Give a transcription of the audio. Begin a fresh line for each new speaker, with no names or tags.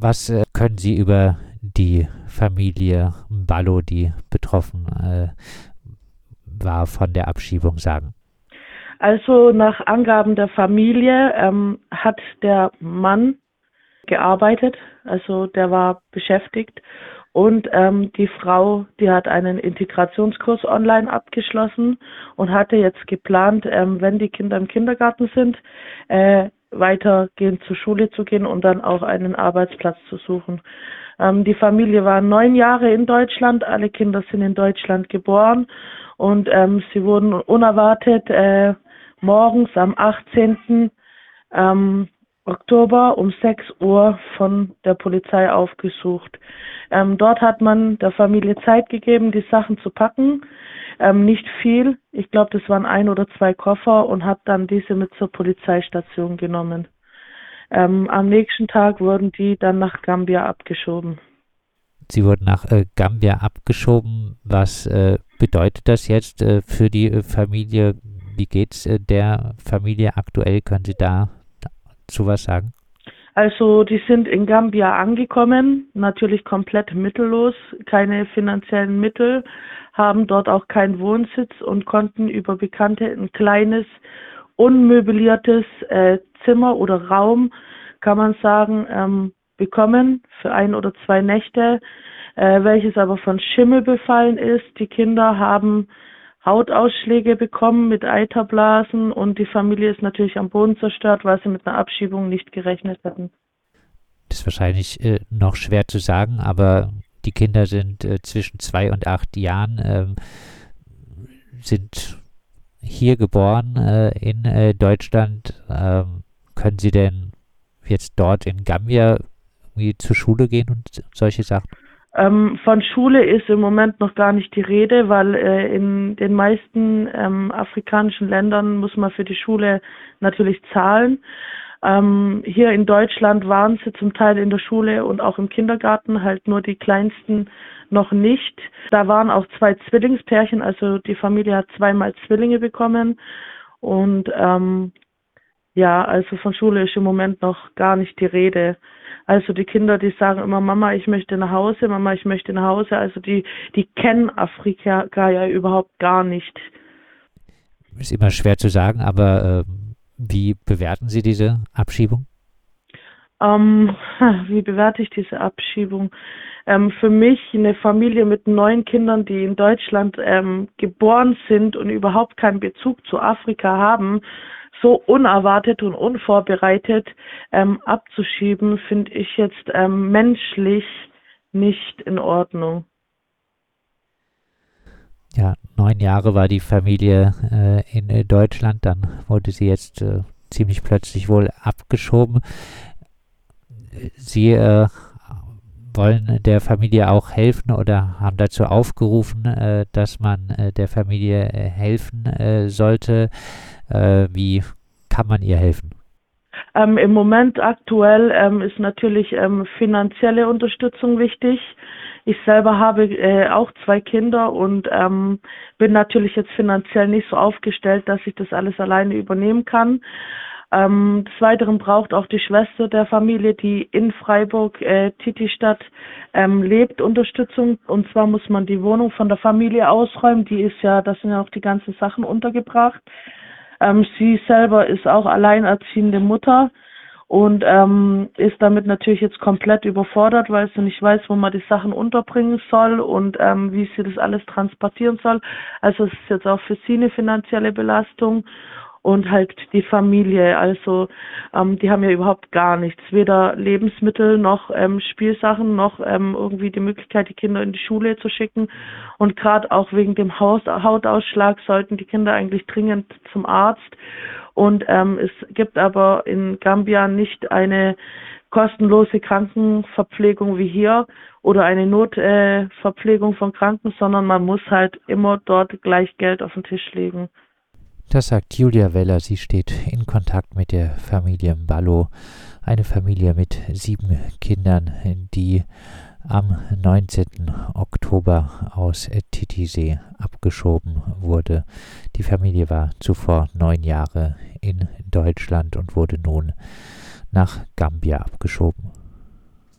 Was äh, können Sie über die Familie Ballo, die betroffen äh, war von der Abschiebung, sagen?
Also nach Angaben der Familie ähm, hat der Mann gearbeitet, also der war beschäftigt und ähm, die Frau, die hat einen Integrationskurs online abgeschlossen und hatte jetzt geplant, ähm, wenn die Kinder im Kindergarten sind, äh, weitergehend zur Schule zu gehen und dann auch einen Arbeitsplatz zu suchen. Ähm, die Familie war neun Jahre in Deutschland, alle Kinder sind in Deutschland geboren und ähm, sie wurden unerwartet äh, morgens am 18. Ähm, Oktober um 6 Uhr von der Polizei aufgesucht. Ähm, dort hat man der Familie Zeit gegeben, die Sachen zu packen. Ähm, nicht viel, ich glaube, das waren ein oder zwei Koffer und hat dann diese mit zur Polizeistation genommen. Ähm, am nächsten Tag wurden die dann nach Gambia abgeschoben.
Sie wurden nach äh, Gambia abgeschoben. Was äh, bedeutet das jetzt äh, für die äh, Familie? Wie geht es äh, der Familie aktuell? Können Sie da zu was sagen?
Also die sind in Gambia angekommen, natürlich komplett mittellos, keine finanziellen Mittel, haben dort auch keinen Wohnsitz und konnten über Bekannte ein kleines, unmöbliertes äh, Zimmer oder Raum, kann man sagen, ähm, bekommen für ein oder zwei Nächte, äh, welches aber von Schimmel befallen ist. Die Kinder haben Hautausschläge bekommen mit Eiterblasen und die Familie ist natürlich am Boden zerstört, weil sie mit einer Abschiebung nicht gerechnet hatten.
Das ist wahrscheinlich äh, noch schwer zu sagen, aber die Kinder sind äh, zwischen zwei und acht Jahren, ähm, sind hier geboren äh, in äh, Deutschland. Ähm, können sie denn jetzt dort in Gambia zur Schule gehen und solche Sachen?
Ähm, von Schule ist im Moment noch gar nicht die Rede, weil äh, in den meisten ähm, afrikanischen Ländern muss man für die Schule natürlich zahlen. Ähm, hier in Deutschland waren sie zum Teil in der Schule und auch im Kindergarten, halt nur die kleinsten noch nicht. Da waren auch zwei Zwillingspärchen, also die Familie hat zweimal Zwillinge bekommen. Und ähm, ja, also von Schule ist im Moment noch gar nicht die Rede. Also die Kinder, die sagen immer, Mama, ich möchte nach Hause, Mama, ich möchte nach Hause. Also die, die kennen Afrika ja überhaupt gar nicht.
Ist immer schwer zu sagen, aber äh, wie bewerten Sie diese Abschiebung?
Ähm, wie bewerte ich diese Abschiebung? Ähm, für mich eine Familie mit neun Kindern, die in Deutschland ähm, geboren sind und überhaupt keinen Bezug zu Afrika haben, so unerwartet und unvorbereitet ähm, abzuschieben, finde ich jetzt ähm, menschlich nicht in Ordnung.
Ja, neun Jahre war die Familie äh, in äh, Deutschland, dann wurde sie jetzt äh, ziemlich plötzlich wohl abgeschoben. Sie äh, wollen der Familie auch helfen oder haben dazu aufgerufen, äh, dass man äh, der Familie helfen sollte. Äh, wie kann man ihr helfen?
Ähm, Im Moment aktuell ähm, ist natürlich ähm, finanzielle Unterstützung wichtig. Ich selber habe äh, auch zwei Kinder und ähm, bin natürlich jetzt finanziell nicht so aufgestellt, dass ich das alles alleine übernehmen kann. Ähm, des Weiteren braucht auch die Schwester der Familie, die in Freiburg, äh, Titistadt, ähm, lebt, Unterstützung. Und zwar muss man die Wohnung von der Familie ausräumen. Die ist ja, da sind ja auch die ganzen Sachen untergebracht. Ähm, sie selber ist auch alleinerziehende Mutter und ähm, ist damit natürlich jetzt komplett überfordert, weil sie nicht weiß, wo man die Sachen unterbringen soll und ähm, wie sie das alles transportieren soll. Also es ist jetzt auch für sie eine finanzielle Belastung und halt die Familie. Also ähm, die haben ja überhaupt gar nichts, weder Lebensmittel noch ähm, Spielsachen noch ähm, irgendwie die Möglichkeit, die Kinder in die Schule zu schicken. Und gerade auch wegen dem Haus Hautausschlag sollten die Kinder eigentlich dringend zum Arzt. Und ähm, es gibt aber in Gambia nicht eine kostenlose Krankenverpflegung wie hier oder eine Notverpflegung äh, von Kranken, sondern man muss halt immer dort gleich Geld auf den Tisch legen.
Das sagt Julia Weller. Sie steht in Kontakt mit der Familie Ballo, eine Familie mit sieben Kindern, die am 19. Oktober aus Titisee abgeschoben wurde. Die Familie war zuvor neun Jahre in Deutschland und wurde nun nach Gambia abgeschoben.